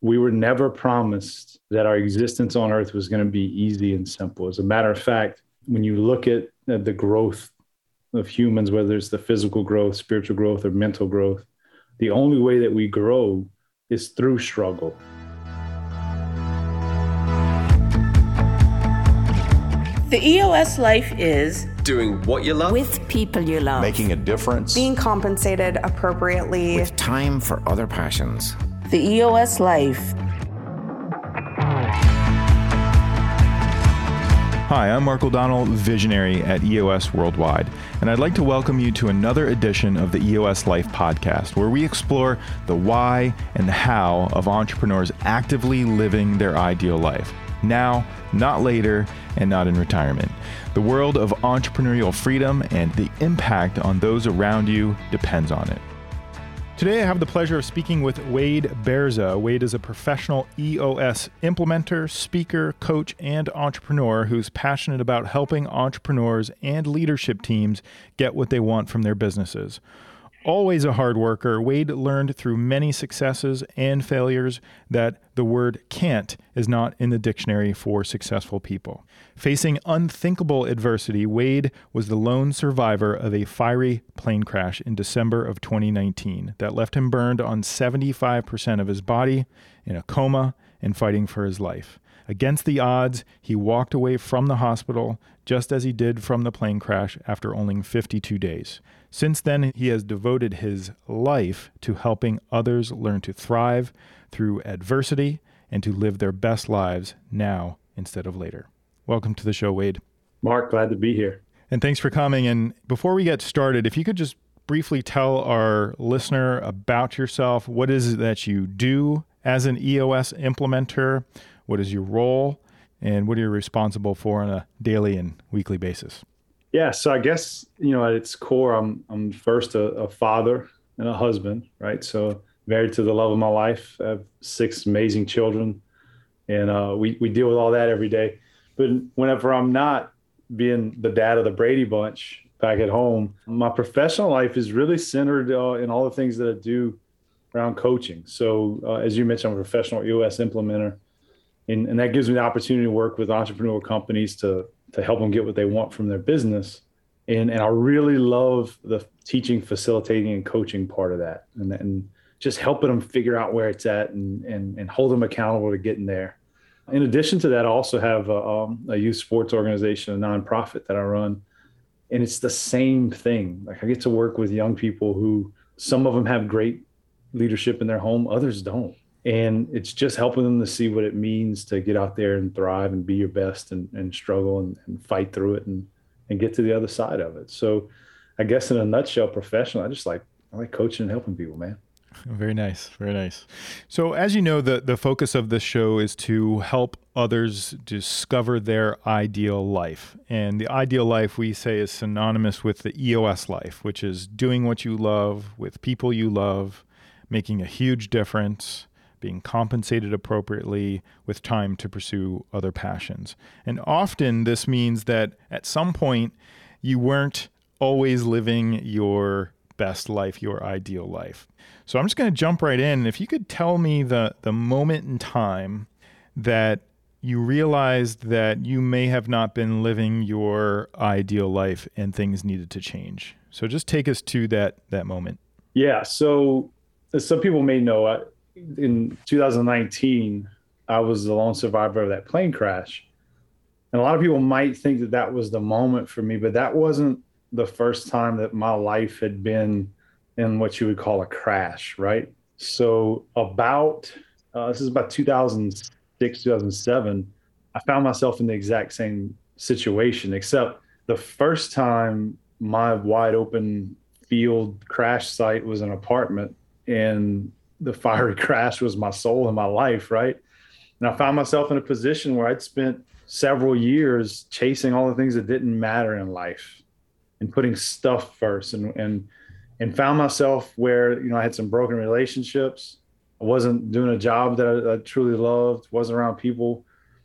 we were never promised that our existence on earth was going to be easy and simple. As a matter of fact, when you look at the growth of humans, whether it's the physical growth, spiritual growth, or mental growth, the only way that we grow is through struggle. The EOS life is doing what you love with people you love, making a difference, being compensated appropriately, with time for other passions. The EOS life. Hi, I'm Mark O'Donnell, visionary at EOS Worldwide, and I'd like to welcome you to another edition of the EOS Life podcast, where we explore the why and the how of entrepreneurs actively living their ideal life. Now, not later, and not in retirement. The world of entrepreneurial freedom and the impact on those around you depends on it. Today, I have the pleasure of speaking with Wade Berzas. Wade is a professional EOS implementer, speaker, coach, and entrepreneur who's passionate about helping entrepreneurs and leadership teams get what they want from their businesses. Always a hard worker, Wade learned through many successes and failures that the word can't is not in the dictionary for successful people. Facing unthinkable adversity, Wade was the lone survivor of a fiery plane crash in December of 2019 that left him burned on 75% of his body, in a coma, and fighting for his life. Against the odds, he walked away from the hospital just as he did from the plane crash after only 52 days. Since then, he has devoted his life to helping others learn to thrive through adversity and to live their best lives now instead of later. Welcome to the show, Wade. Mark, glad to be here. And thanks for coming. And before we get started, if you could just briefly tell our listener about yourself, what is it that you do as an EOS implementer? What is your role? And what are you responsible for on a daily and weekly basis? Yeah, so I guess you know at its core, I'm I'm first a, a father and a husband, right? So married to the love of my life, I have six amazing children, and uh, we we deal with all that every day. But whenever I'm not being the dad of the Brady Bunch back at home, my professional life is really centered uh, in all the things that I do around coaching. So uh, as you mentioned, I'm a professional EOS implementer and, and that gives me the opportunity to work with entrepreneurial companies to to help them get what they want from their business. And and I really love the teaching facilitating and coaching part of that. And and just helping them figure out where it's at and and, and hold them accountable to getting there. In addition to that I also have a, um, a youth sports organization a nonprofit that I run. And it's the same thing. Like I get to work with young people who some of them have great leadership in their home others don't and it's just helping them to see what it means to get out there and thrive and be your best and, and struggle and, and fight through it and, and get to the other side of it. So I guess in a nutshell, professional, I just like, I like coaching and helping people, man. Very nice. Very nice. So, as you know, the, the focus of this show is to help others discover their ideal life. And the ideal life we say is synonymous with the EOS life, which is doing what you love with people you love, making a huge difference, being compensated appropriately with time to pursue other passions. And often this means that at some point you weren't always living your best life, your ideal life. So I'm just going to jump right in. If you could tell me the the moment in time that you realized that you may have not been living your ideal life and things needed to change. So just take us to that that moment. Yeah, so some people may know in 2019, I was the lone survivor of that plane crash. And a lot of people might think that that was the moment for me, but that wasn't the first time that my life had been in what you would call a crash, right? So, about uh, this is about 2006, 2007, I found myself in the exact same situation, except the first time my wide open field crash site was an apartment. And the fiery crash was my soul and my life, right? And I found myself in a position where I'd spent several years chasing all the things that didn't matter in life and putting stuff first and and and found myself where you know I had some broken relationships. I wasn't doing a job that I, I truly loved, wasn't around people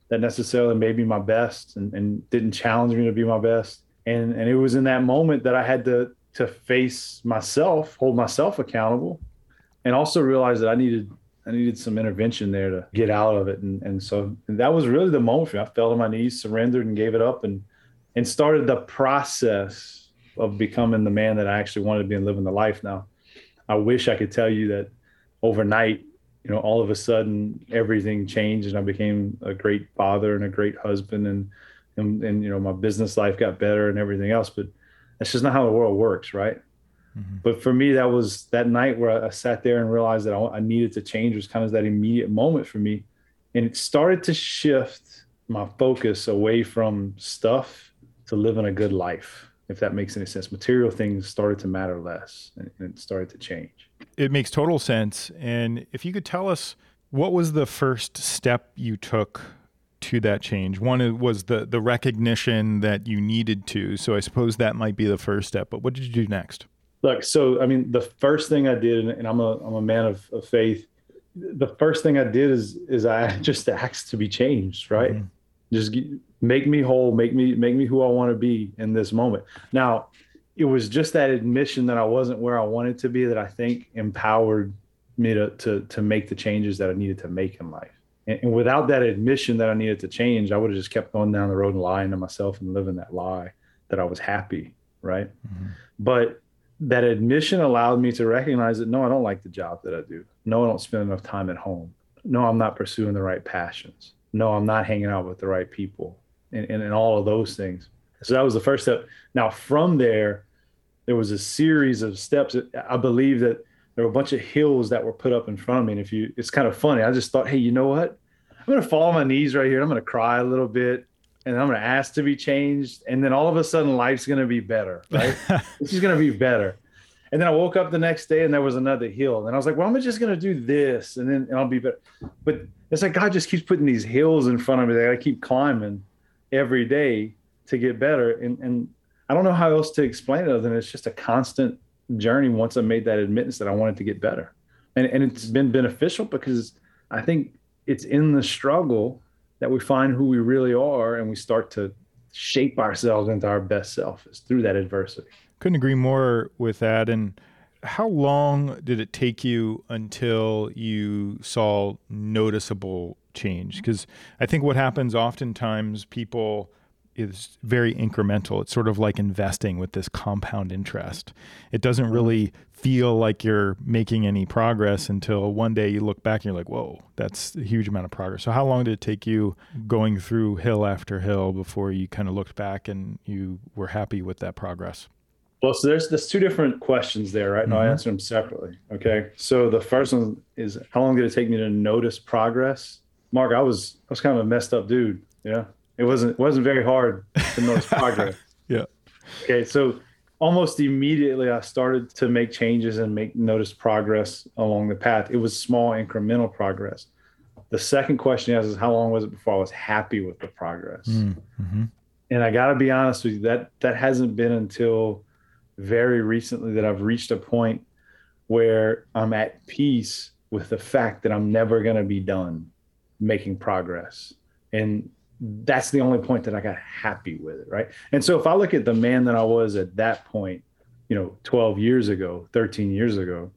that necessarily made me my best and, and didn't challenge me to be my best. And and it was in that moment that I had to to face myself, hold myself accountable, and also realized that I needed I needed some intervention there to get out of it. And, and so and that was really the moment for me. I fell to my knees, surrendered and gave it up and, and started the process of becoming the man that I actually wanted to be and living the life now. I wish I could tell you that overnight, you know, all of a sudden everything changed and I became a great father and a great husband and, and, and you know, my business life got better and everything else, but that's just not how the world works. Right. Mm-hmm. But for me, that was that night where I sat there and realized that I, I needed to change was kind of that immediate moment for me. And it started to shift my focus away from stuff to living a good life, if that makes any sense. Material things started to matter less and, and it started to change. It makes total sense. And if you could tell us what was the first step you took to that change? One was the the recognition that you needed to. So I suppose that might be the first step. But what did you do next? Look, so I mean, the first thing I did, and I'm a I'm a man of, of faith. The first thing I did is is I just asked to be changed, right? Mm-hmm. Just make me whole, make me make me who I want to be in this moment. Now, it was just that admission that I wasn't where I wanted to be that I think empowered me to to to make the changes that I needed to make in life. And, and without that admission that I needed to change, I would have just kept going down the road and lying to myself and living that lie that I was happy, right? Mm-hmm. But that admission allowed me to recognize that no, I don't like the job that I do. No, I don't spend enough time at home. No, I'm not pursuing the right passions. No, I'm not hanging out with the right people and, and, and all of those things. So that was the first step. Now, from there, there was a series of steps. I believe that there were a bunch of hills that were put up in front of me. And if you, it's kind of funny. I just thought, hey, you know what? I'm going to fall on my knees right here. I'm going to cry a little bit and I'm going to ask to be changed. And then all of a sudden, life's going to be better, right? this is going to be better. And then I woke up the next day and there was another hill. And I was like, well, I'm just going to do this and then and I'll be better. But it's like God just keeps putting these hills in front of me that I keep climbing every day to get better. And, and I don't know how else to explain it other than it's just a constant journey once I made that admittance that I wanted to get better. And, and it's been beneficial because I think it's in the struggle that we find who we really are and we start to shape ourselves into our best self is through that adversity. Couldn't agree more with that. And how long did it take you until you saw noticeable change? Because I think what happens oftentimes, people is very incremental. It's sort of like investing with this compound interest. It doesn't really feel like you're making any progress until one day you look back and you're like, whoa, that's a huge amount of progress. So, how long did it take you going through hill after hill before you kind of looked back and you were happy with that progress? Well, so there's there's two different questions there, right? And mm-hmm. I'll answer them separately. Okay. So the first one is how long did it take me to notice progress? Mark, I was I was kind of a messed up dude. Yeah it wasn't it wasn't very hard to notice progress. yeah. Okay, so almost immediately I started to make changes and make notice progress along the path. It was small incremental progress. The second question is, is how long was it before I was happy with the progress? Mm-hmm. And I got to be honest with you, that that hasn't been until very recently that I've reached a point where I'm at peace with the fact that I'm never going to be done making progress. And that's the only point that I got happy with it, right? And so if I look at the man that I was at that point, you know, 12 years ago, 13 years ago,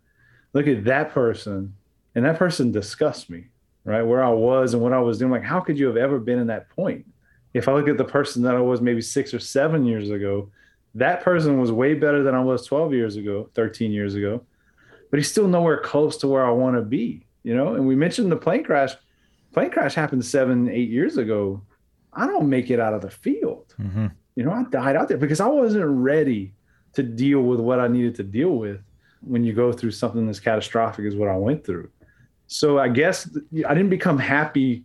look at that person, and that person disgusts me, right? Where I was and what I was doing. Like, how could you have ever been in that point? If I look at the person that I was maybe six or seven years ago, that person was way better than I was 12 years ago, 13 years ago, but he's still nowhere close to where I want to be, you know? And we mentioned the plane crash. Plane crash happened seven, eight years ago I don't make it out of the field. Mm-hmm. You know, I died out there because I wasn't ready to deal with what I needed to deal with when you go through something as catastrophic as what I went through. So I guess I didn't become happy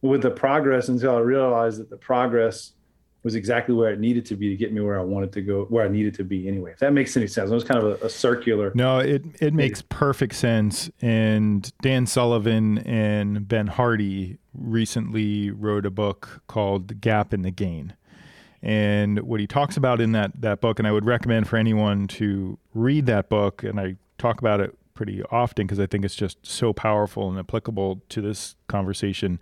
with the progress until I realized that the progress was exactly where it needed to be to get me where I wanted to go, where I needed to be anyway. If that makes any sense, it was kind of a, a circular. No, it it makes perfect sense. And Dan Sullivan and Ben Hardy recently wrote a book called Gap and the Gain. And what he talks about in that that book, and I would recommend for anyone to read that book, and I talk about it pretty often because I think it's just so powerful and applicable to this conversation,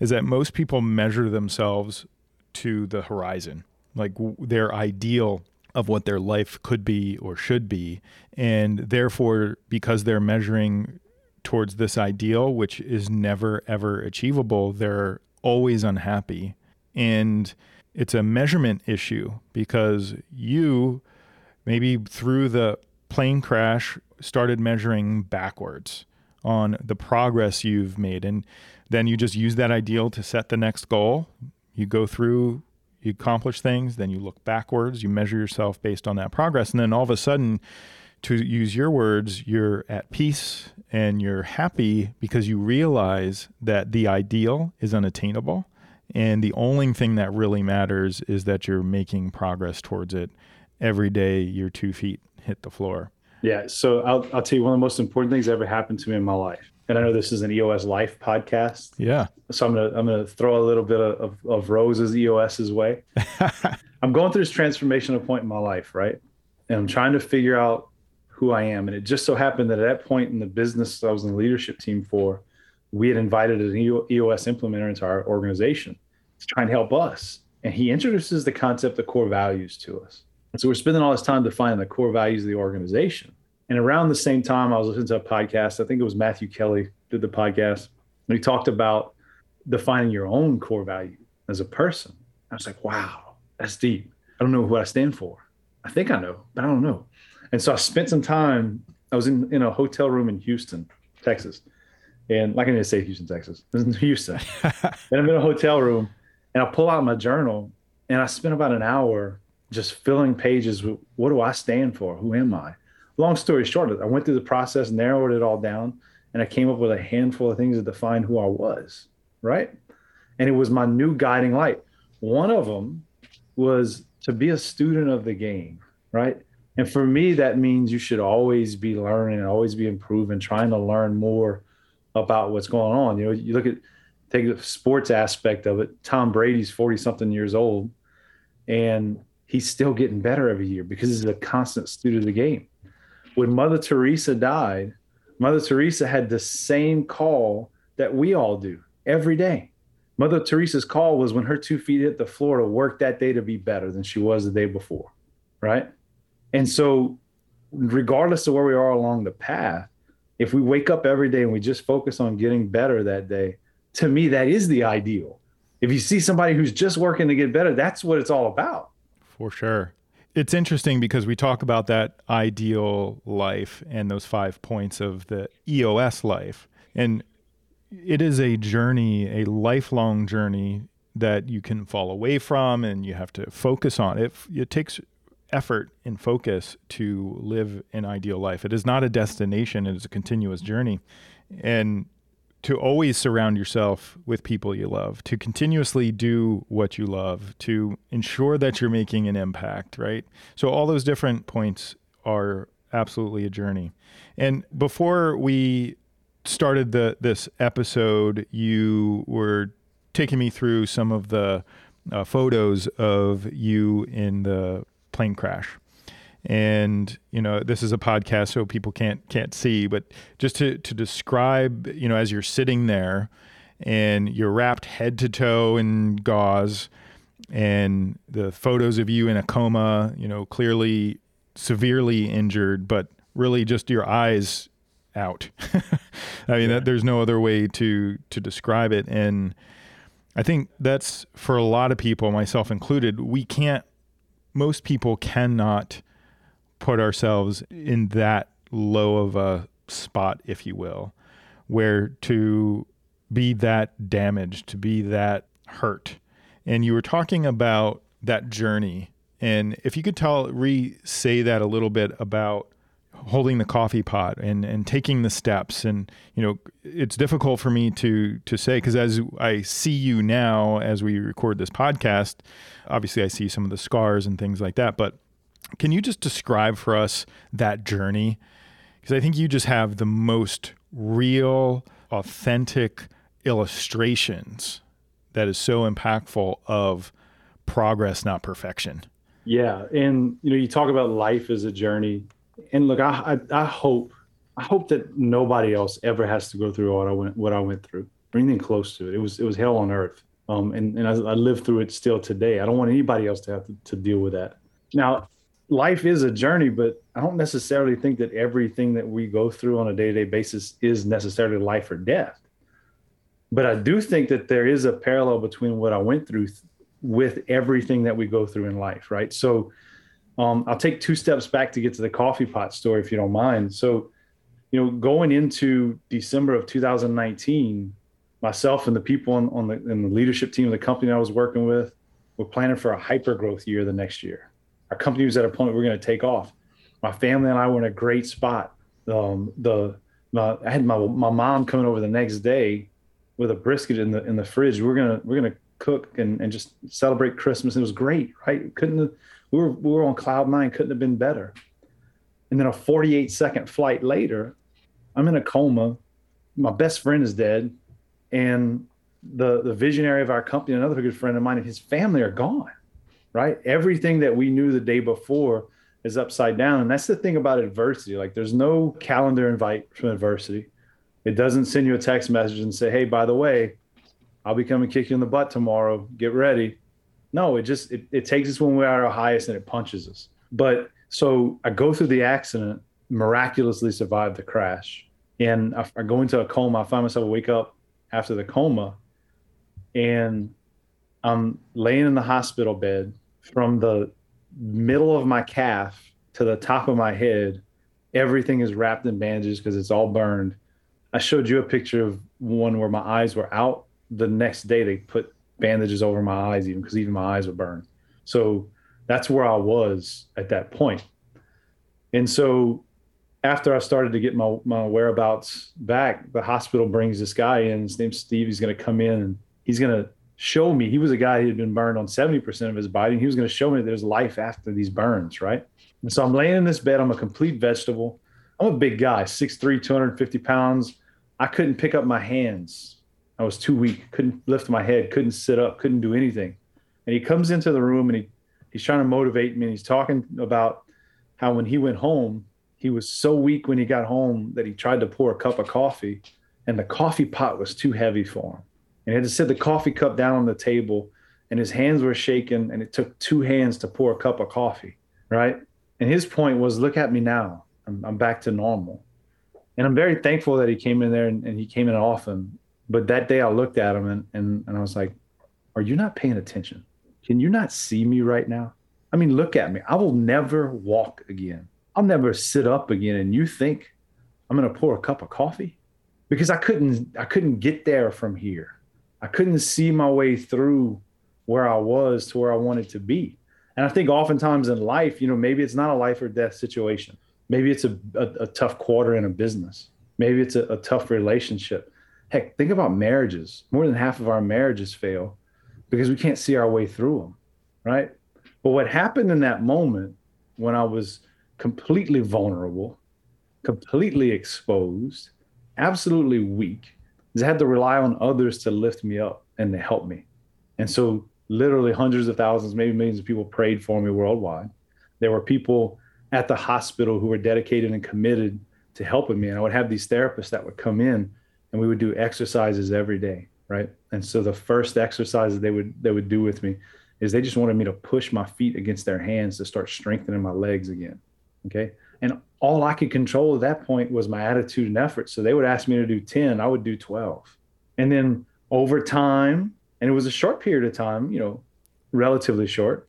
is that most people measure themselves to the horizon, like w- their ideal of what their life could be or should be. And therefore, because they're measuring towards this ideal, which is never ever achievable, they're always unhappy. And it's a measurement issue because you maybe through the plane crash started measuring backwards on the progress you've made and then you just use that ideal to set the next goal you go through you accomplish things then you look backwards you measure yourself based on that progress and then all of a sudden to use your words you're at peace and you're happy because you realize that the ideal is unattainable and the only thing that really matters is that you're making progress towards it every day your two feet hit the floor yeah. So I'll, I'll tell you one of the most important things that ever happened to me in my life. And I know this is an EOS Life podcast. Yeah. So I'm gonna I'm gonna throw a little bit of, of, of roses EOS's way. I'm going through this transformational point in my life, right? And I'm trying to figure out who I am. And it just so happened that at that point in the business I was in the leadership team for, we had invited an EOS implementer into our organization to try and help us. And he introduces the concept of core values to us. And so we're spending all this time defining the core values of the organization. And around the same time, I was listening to a podcast. I think it was Matthew Kelly did the podcast. And he talked about defining your own core value as a person. I was like, wow, that's deep. I don't know what I stand for. I think I know, but I don't know. And so I spent some time. I was in, in a hotel room in Houston, Texas. And like I didn't say Houston, Texas, it was in Houston. and I'm in a hotel room and I pull out my journal and I spent about an hour just filling pages with what do I stand for? Who am I? Long story short, I went through the process, narrowed it all down, and I came up with a handful of things that define who I was, right? And it was my new guiding light. One of them was to be a student of the game, right? And for me, that means you should always be learning, always be improving, trying to learn more about what's going on. You know, you look at take the sports aspect of it. Tom Brady's 40 something years old and he's still getting better every year because he's a constant student of the game. When Mother Teresa died, Mother Teresa had the same call that we all do every day. Mother Teresa's call was when her two feet hit the floor to work that day to be better than she was the day before, right? And so, regardless of where we are along the path, if we wake up every day and we just focus on getting better that day, to me, that is the ideal. If you see somebody who's just working to get better, that's what it's all about for sure. It's interesting because we talk about that ideal life and those five points of the EOS life. And it is a journey, a lifelong journey that you can fall away from and you have to focus on. It, it takes effort and focus to live an ideal life. It is not a destination, it is a continuous journey. And to always surround yourself with people you love, to continuously do what you love, to ensure that you're making an impact, right? So, all those different points are absolutely a journey. And before we started the this episode, you were taking me through some of the uh, photos of you in the plane crash and you know this is a podcast so people can't can't see but just to to describe you know as you're sitting there and you're wrapped head to toe in gauze and the photos of you in a coma you know clearly severely injured but really just your eyes out i mean yeah. that, there's no other way to to describe it and i think that's for a lot of people myself included we can't most people cannot put ourselves in that low of a spot, if you will, where to be that damaged, to be that hurt. And you were talking about that journey. And if you could tell, re say that a little bit about holding the coffee pot and, and taking the steps. And, you know, it's difficult for me to, to say, because as I see you now, as we record this podcast, obviously I see some of the scars and things like that. But can you just describe for us that journey? Because I think you just have the most real, authentic illustrations that is so impactful of progress, not perfection. Yeah, and you know, you talk about life as a journey, and look, I, I, I hope, I hope that nobody else ever has to go through what I went, what I went through, or anything close to it. It was, it was hell on earth, um, and and I, I live through it still today. I don't want anybody else to have to, to deal with that. Now, life is a journey, but I don't necessarily think that everything that we go through on a day to day basis is necessarily life or death. But I do think that there is a parallel between what I went through th- with everything that we go through in life, right? So um, I'll take two steps back to get to the coffee pot story, if you don't mind. So, you know, going into December of 2019, myself and the people on, on the, in the leadership team of the company I was working with were planning for a hyper growth year the next year. Our company was at a point we are going to take off. My family and I were in a great spot. Um, the my, I had my my mom coming over the next day with a brisket in the in the fridge. We're gonna we're gonna cook and, and just celebrate Christmas. It was great, right? Couldn't we were we were on cloud nine. Couldn't have been better. And then a 48 second flight later, I'm in a coma. My best friend is dead, and the the visionary of our company, another good friend of mine, and his family are gone. Right, everything that we knew the day before is upside down, and that's the thing about adversity. Like, there's no calendar invite from adversity. It doesn't send you a text message and say, "Hey, by the way, I'll be coming kick you in the butt tomorrow. Get ready." No, it just it, it takes us when we're at our highest and it punches us. But so I go through the accident, miraculously survive the crash, and I, I go into a coma. I find myself wake up after the coma, and I'm laying in the hospital bed from the middle of my calf to the top of my head. Everything is wrapped in bandages because it's all burned. I showed you a picture of one where my eyes were out. The next day, they put bandages over my eyes, even because even my eyes were burned. So that's where I was at that point. And so after I started to get my, my whereabouts back, the hospital brings this guy in. His name's Steve. He's going to come in and he's going to show me. He was a guy who had been burned on 70% of his body. And he was going to show me there's life after these burns, right? And so I'm laying in this bed. I'm a complete vegetable. I'm a big guy, 6'3, 250 pounds. I couldn't pick up my hands. I was too weak, couldn't lift my head, couldn't sit up, couldn't do anything. And he comes into the room and he, he's trying to motivate me. And he's talking about how when he went home, he was so weak when he got home that he tried to pour a cup of coffee and the coffee pot was too heavy for him. And he had to set the coffee cup down on the table and his hands were shaking and it took two hands to pour a cup of coffee, right? And his point was, look at me now. I'm, I'm back to normal. And I'm very thankful that he came in there and, and he came in often. But that day I looked at him and, and, and I was like, are you not paying attention? Can you not see me right now? I mean, look at me. I will never walk again. I'll never sit up again. And you think I'm going to pour a cup of coffee? Because I couldn't, I couldn't get there from here. I couldn't see my way through where I was to where I wanted to be. And I think oftentimes in life, you know, maybe it's not a life or death situation. Maybe it's a, a, a tough quarter in a business. Maybe it's a, a tough relationship. Heck, think about marriages. More than half of our marriages fail because we can't see our way through them, right? But what happened in that moment when I was completely vulnerable, completely exposed, absolutely weak, I had to rely on others to lift me up and to help me. And so, literally, hundreds of thousands, maybe millions of people prayed for me worldwide. There were people at the hospital who were dedicated and committed to helping me. And I would have these therapists that would come in and we would do exercises every day. Right. And so the first exercises they would they would do with me is they just wanted me to push my feet against their hands to start strengthening my legs again. Okay. And all I could control at that point was my attitude and effort. So they would ask me to do 10, I would do 12. And then over time, and it was a short period of time, you know, relatively short,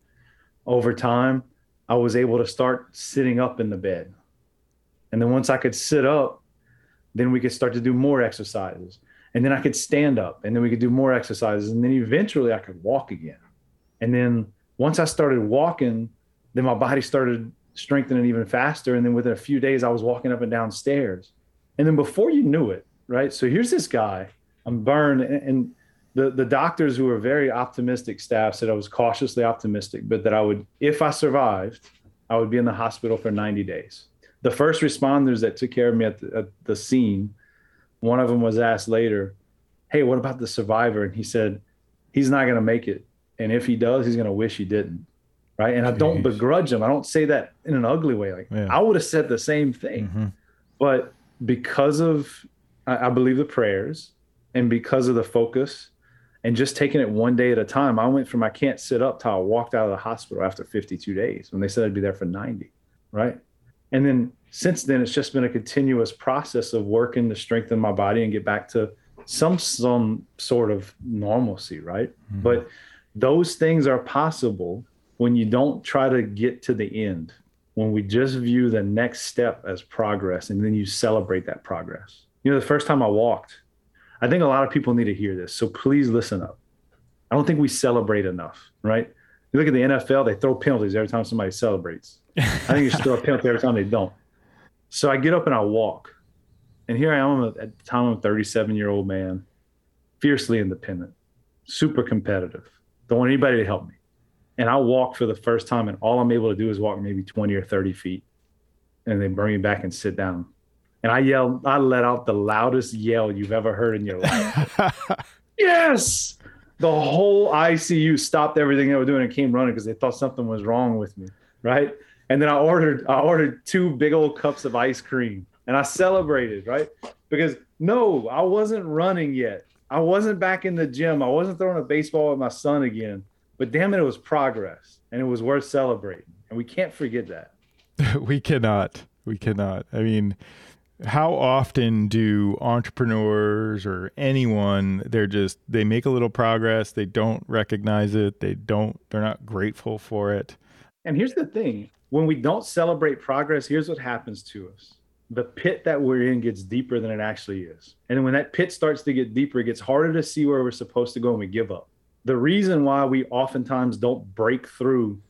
over time, I was able to start sitting up in the bed. And then once I could sit up, then we could start to do more exercises. And then I could stand up and then we could do more exercises. And then eventually I could walk again. And then once I started walking, then my body started strengthening even faster. And then within a few days, I was walking up and down stairs. And then before you knew it, right? So here's this guy, I'm burned. And the, the doctors who were very optimistic staff said I was cautiously optimistic, but that I would, if I survived, I would be in the hospital for 90 days. The first responders that took care of me at the, at the scene, one of them was asked later, Hey, what about the survivor? And he said, He's not going to make it. And if he does, he's going to wish he didn't right? And I don't begrudge them. I don't say that in an ugly way. Like yeah. I would have said the same thing, mm-hmm. but because of I, I believe the prayers and because of the focus and just taking it one day at a time. I went from I can't sit up till I walked out of the hospital after 52 days when they said I'd be there for 90, right? And then since then, it's just been a continuous process of working to strengthen my body and get back to some some sort of normalcy, right? Mm-hmm. But those things are possible when you don't try to get to the end. When we just view the next step as progress and then you celebrate that progress. You know, the first time I walked, I think a lot of people need to hear this. So please listen up. I don't think we celebrate enough, right? You look at the NFL, they throw penalties every time somebody celebrates. I think you should throw a penalty every time they don't. So I get up and I walk. And here I am at the time I'm a 37 year old man, fiercely independent, super competitive. Don't want anybody to help me. And I walk for the first time, and all I'm able to do is walk maybe 20 or 30 feet. And they bring me back and sit down and I yelled, I let out the loudest yell you've ever heard in your life. yes. The whole ICU stopped everything they were doing and came running because they thought something was wrong with me. Right. And then I ordered, I ordered two big old cups of ice cream and I celebrated, right? Because no, I wasn't running yet. I wasn't back in the gym. I wasn't throwing a baseball with my son again. But damn it, it was progress and it was worth celebrating. And we can't forget that. we cannot. We cannot. I mean, how often do entrepreneurs or anyone they're just they make a little progress they don't recognize it they don't they're not grateful for it and here's the thing when we don't celebrate progress here's what happens to us the pit that we're in gets deeper than it actually is and when that pit starts to get deeper it gets harder to see where we're supposed to go and we give up the reason why we oftentimes don't break through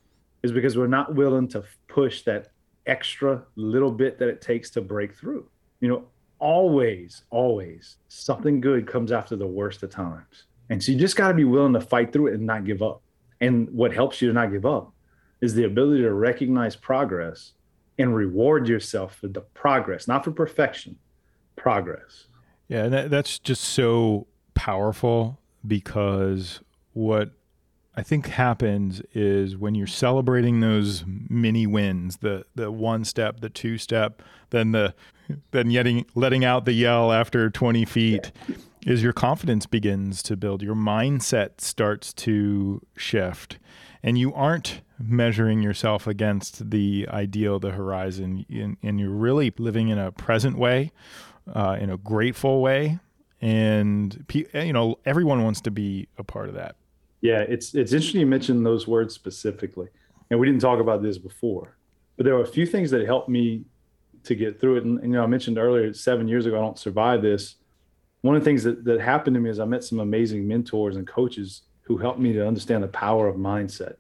is because we're not willing to push that extra little bit that it takes to break through you know, always, always something good comes after the worst of times. And so you just got to be willing to fight through it and not give up. And what helps you to not give up is the ability to recognize progress and reward yourself for the progress, not for perfection, progress. Yeah, that, that's just so powerful because what I think happens is when you're celebrating those mini wins, the the one step, the two step, then the then getting letting out the yell after 20 feet is your confidence begins to build. Your mindset starts to shift. And you aren't measuring yourself against the ideal, the horizon, and, and you're really living in a present way, uh, in a grateful way, and you know everyone wants to be a part of that. Yeah, it's it's interesting you mentioned those words specifically, and we didn't talk about this before, but there were a few things that helped me to get through it. And, and, you know, I mentioned earlier, seven years ago, I don't survive this. One of the things that that happened to me is I met some amazing mentors and coaches who helped me to understand the power of mindset.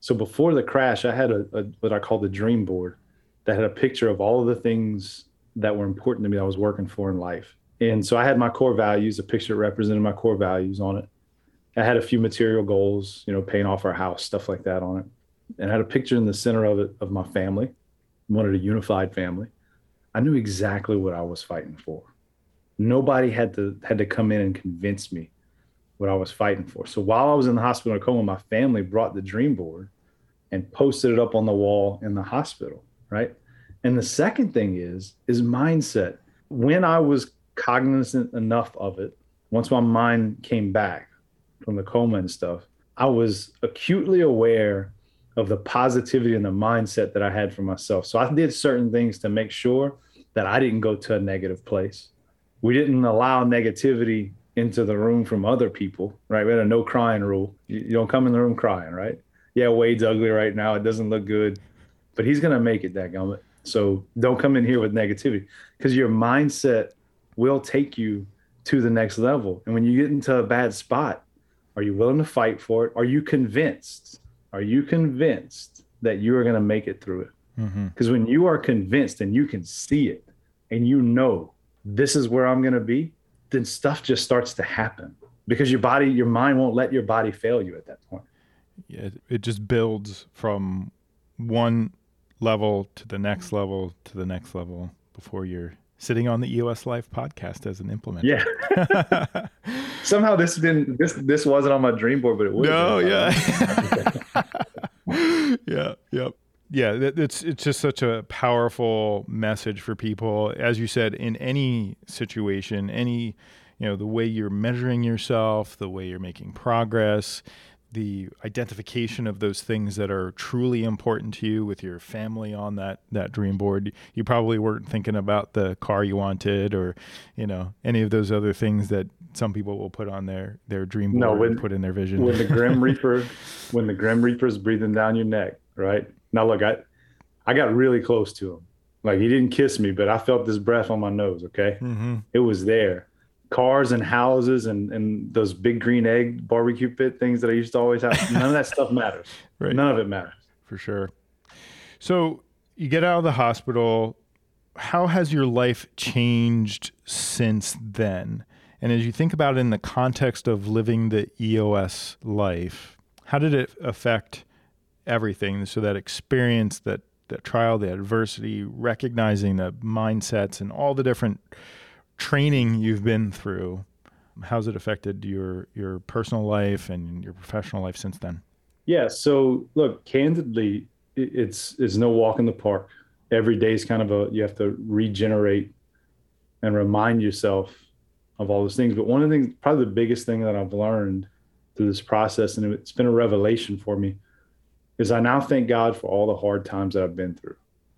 So before the crash, I had a, a what I call the dream board that had a picture of all of the things that were important to me I was working for in life. And so I had my core values, a picture representing my core values on it. I had a few material goals, you know, paying off our house, stuff like that on it. And I had a picture in the center of it of my family, wanted a unified family. I knew exactly what I was fighting for. Nobody had to had to come in and convince me what I was fighting for. So while I was in the hospital in coma, my family brought the dream board and posted it up on the wall in the hospital, right? And the second thing is is mindset. When I was cognizant enough of it, once my mind came back, from the coma and stuff, I was acutely aware of the positivity and the mindset that I had for myself. So I did certain things to make sure that I didn't go to a negative place. We didn't allow negativity into the room from other people, right? We had a no crying rule. You, don't come in the room crying, right? Yeah, Wade's ugly right now. It doesn't look good, but he's going to make it, that gummit. So don't come in here with negativity because your mindset will take you to the next level. And when you get into a bad spot, are you willing to fight for it? Are you convinced? Are you convinced that you are going to make it through it? Because mm-hmm. when you are convinced and you can see it and you know this is where I'm going to be, then stuff just starts to happen because your body, your mind won't let your body fail you at that point. Yeah, it just builds from one level to the next level to the next level before you're sitting on the EOS Life podcast as an implementer. Yeah. Somehow this didn't this this wasn't on my dream board, but it was. No, yeah. yeah, yep. Yeah, it's it's just such a powerful message for people. As you said, in any situation, any you know the way you're measuring yourself, the way you're making progress, the identification of those things that are truly important to you with your family on that that dream board. You probably weren't thinking about the car you wanted or you know any of those other things that some people will put on their their dream board no, when, put in their vision. When the grim reaper when the grim reaper is breathing down your neck, right? Now look, I I got really close to him. Like he didn't kiss me, but I felt this breath on my nose. Okay, mm-hmm. it was there. Cars and houses and and those big green egg barbecue pit things that I used to always have. None of that stuff matters. Right. None of it matters. For sure. So you get out of the hospital. How has your life changed since then? And as you think about it in the context of living the EOS life, how did it affect everything? So that experience, that the trial, the adversity, recognizing the mindsets and all the different training you've been through. How's it affected your your personal life and your professional life since then? Yeah. So look, candidly, it's it's no walk in the park. Every day is kind of a you have to regenerate and remind yourself of all those things. But one of the things, probably the biggest thing that I've learned through this process, and it's been a revelation for me, is I now thank God for all the hard times that I've been through.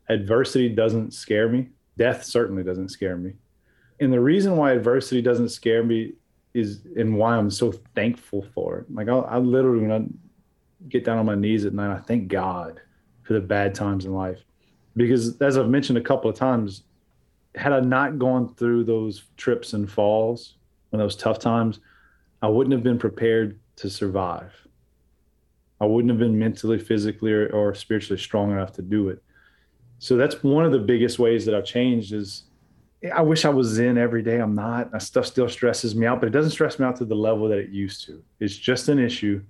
Adversity doesn't scare me. Death certainly doesn't scare me. And the reason why adversity doesn't scare me is and why I'm so thankful for it. Like I, I literally when I get down on my knees at night, I thank God for the bad times in life. Because as I've mentioned a couple of times, had I not gone through those trips and falls and those tough times, I wouldn't have been prepared to survive. I wouldn't have been mentally, physically, or, or spiritually strong enough to do it. So that's one of the biggest ways that I've changed is I wish I was in every day. I'm not. That stuff still stresses me out, but it doesn't stress me out to the level that it used to. It's just an issue.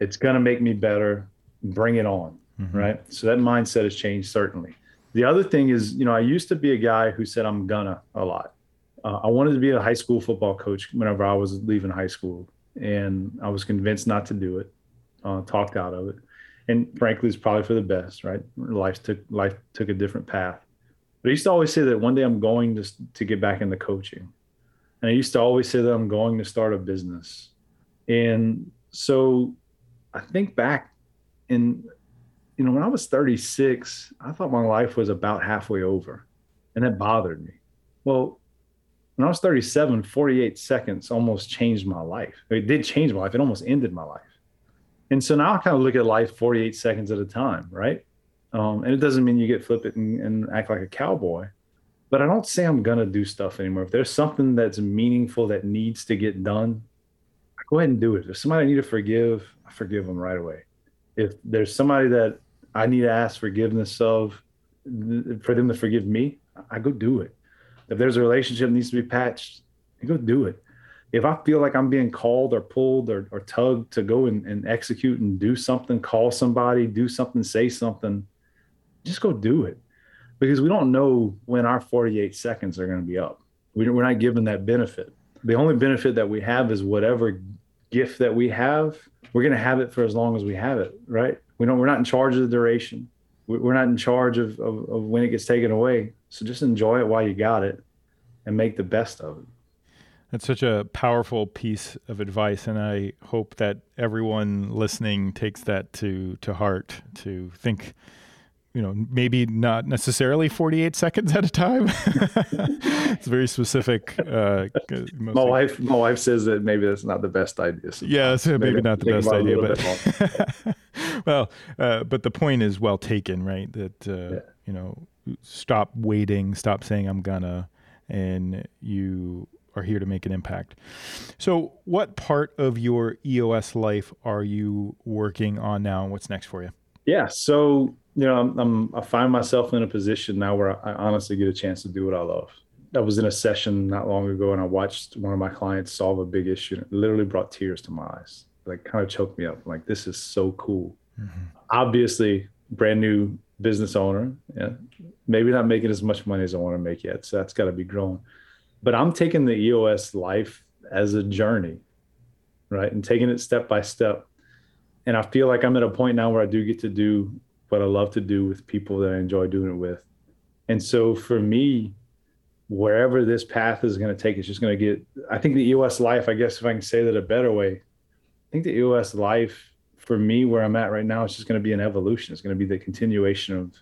It's going to make me better. Bring it on. Mm-hmm. Right. So that mindset has changed, certainly. The other thing is, you know, I used to be a guy who said I'm gonna a lot. Uh, I wanted to be a high school football coach whenever I was leaving high school, and I was convinced not to do it uh, talked out of it. And frankly, it's probably for the best, right? Life took life took a different path. But I used to always say that one day I'm going to to get back into coaching, and I used to always say that I'm going to start a business. And so, I think back, in you know, when I was 36, I thought my life was about halfway over, and that bothered me. Well, when I was 37, 48 seconds almost changed my life. It did change my life. It almost ended my life. And so now I kind of look at life 48 seconds at a time, right? Um, and it doesn't mean you get flippant and, and act like a cowboy, but I don't say I'm gonna do stuff anymore. If there's something that's meaningful that needs to get done, I go ahead and do it. If somebody I need to forgive, I forgive them right away. If there's somebody that I need to ask forgiveness of, for them to forgive me, I go do it. If there's a relationship that needs to be patched, I go do it if I feel like I'm being called or pulled or, or tugged to go and, and execute and do something, call somebody, do something, say something, just go do it. Because we don't know when our 48 seconds are going to be up. We, we're not given that benefit. The only benefit that we have is whatever gift that we have, we're going to have it for as long as we have it, right? We don't, we're not in charge of the duration. We're not in charge of, of, of when it gets taken away. So just enjoy it while you got it and make the best of it. That's such a powerful piece of advice, and I hope that everyone listening takes that to to heart. To think, you know, maybe not necessarily 48 seconds at a time. it's very specific. Uh, my wife, my wife says that maybe that's not the best idea. Sometimes. Yeah, so maybe, maybe not the best idea, but well, uh, but the point is well taken, right? That uh, yeah. you know, stop waiting, stop saying I'm gonna, and you are here to make an impact. So, what part of your EOS life are you working on now, and what's next for you? Yeah, so you know, I'm, I'm, i find myself in a position now where I honestly get a chance to do what I love. I was in a session not long ago, and I watched one of my clients solve a big issue. And it literally brought tears to my eyes. Like, kind of choked me up. Like, this is so cool. Mm-hmm. Obviously, brand new business owner. Yeah, maybe not making as much money as I want to make yet. So that's got to be growing but I'm taking the EOS life as a journey, right? And taking it step by step. And I feel like I'm at a point now where I do get to do what I love to do with people that I enjoy doing it with. And so for me, wherever this path is going to take, it's just going to get. I think the EOS life, I guess, if I can say that a better way, I think the EOS life for me, where I'm at right now, is just going to be an evolution. It's going to be the continuation of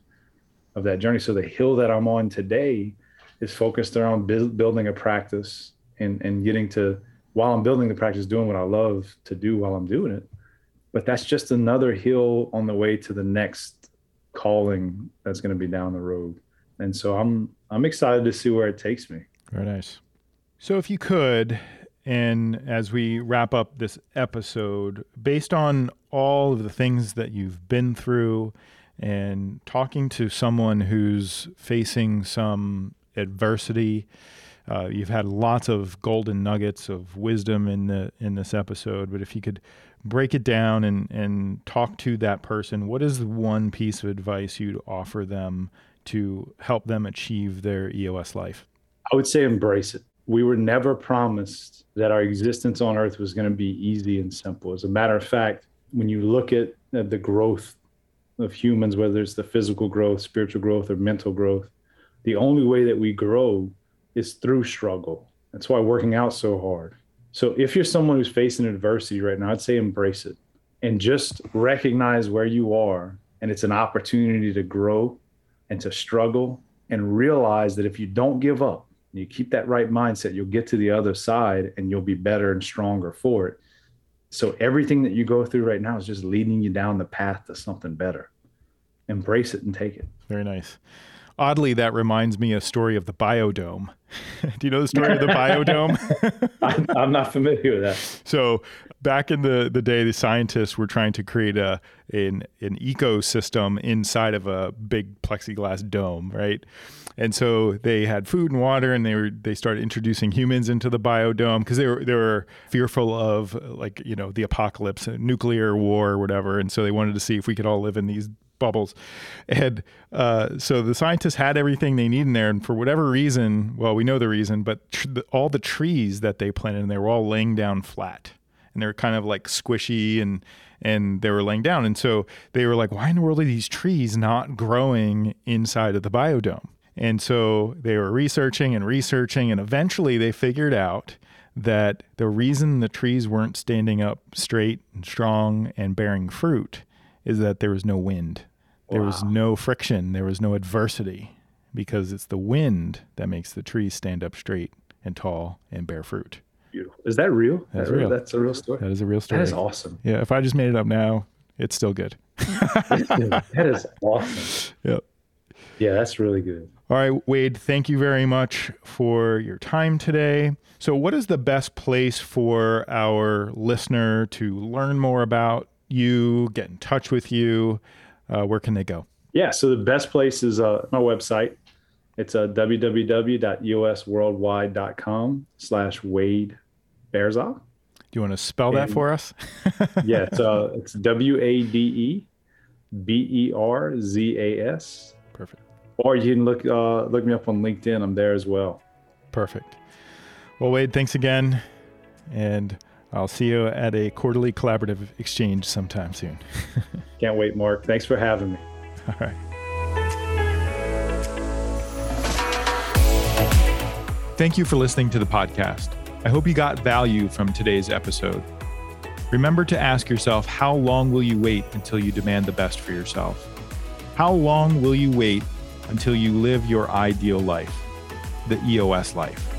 of that journey. So the hill that I'm on today is focused around building a practice and and getting to while I'm building the practice, doing what I love to do while I'm doing it. But that's just another hill on the way to the next calling that's going to be down the road. And so I'm I'm excited to see where it takes me. Very nice. So if you could, and as we wrap up this episode, based on all of the things that you've been through and talking to someone who's facing some adversity, uh, you've had lots of golden nuggets of wisdom in the in this episode. But if you could break it down and and talk to that person, what is one piece of advice you'd offer them to help them achieve their EOS life? I would say embrace it. We were never promised that our existence on earth was going to be easy and simple. As a matter of fact, when you look at the growth of humans, whether it's the physical growth, spiritual growth, or mental growth, the only way that we grow is through struggle. That's why working out so hard. So if you're someone who's facing adversity right now, I'd say embrace it and just recognize where you are and it's an opportunity to grow and to struggle and realize that if you don't give up, you keep that right mindset, you'll get to the other side and you'll be better and stronger for it. So everything that you go through right now is just leading you down the path to something better. Embrace it and take it. Very nice. Oddly, that reminds me a story of the biodome. Do you know the story of the biodome? I'm, I'm not familiar with that. So, back in the, the day, the scientists were trying to create a an, an ecosystem inside of a big plexiglass dome, right? And so they had food and water, and they were they started introducing humans into the biodome because they were they were fearful of like you know the apocalypse, nuclear war, or whatever, and so they wanted to see if we could all live in these bubbles. And uh, so the scientists had everything they need in there. And for whatever reason, well, we know the reason, but tr- the, all the trees that they planted in there were all laying down flat. And they were kind of like squishy and and they were laying down. And so they were like, why in the world are these trees not growing inside of the biodome? And so they were researching and researching, and eventually they figured out that the reason the trees weren't standing up straight and strong and bearing fruit is that there was no wind. There wow. was no friction. There was no adversity because it's the wind that makes the trees stand up straight and tall and bear fruit. Beautiful. Is that real? That's that real. That's a real story. That is a real story. That is awesome. Yeah. If I just made it up now, it's still good. that is awesome. Yep. Yeah, that's really good. All right, Wade, thank you very much for your time today. So, what is the best place for our listener to learn more about you, get in touch with you, uh, where can they go? Yeah, so the best place is uh, my website. It's uh, www.eosworldwide.com slash Wade Berzas. Do you want to spell and, that for us? yeah, it's, uh, it's W A D E B E R Z A S. Perfect. Or you can look uh, look me up on LinkedIn. I'm there as well. Perfect. Well, Wade, thanks again. And I'll see you at a quarterly collaborative exchange sometime soon. Can't wait, Mark. Thanks for having me. All right. Thank you for listening to the podcast. I hope you got value from today's episode. Remember to ask yourself how long will you wait until you demand the best for yourself? How long will you wait until you live your ideal life, the EOS life?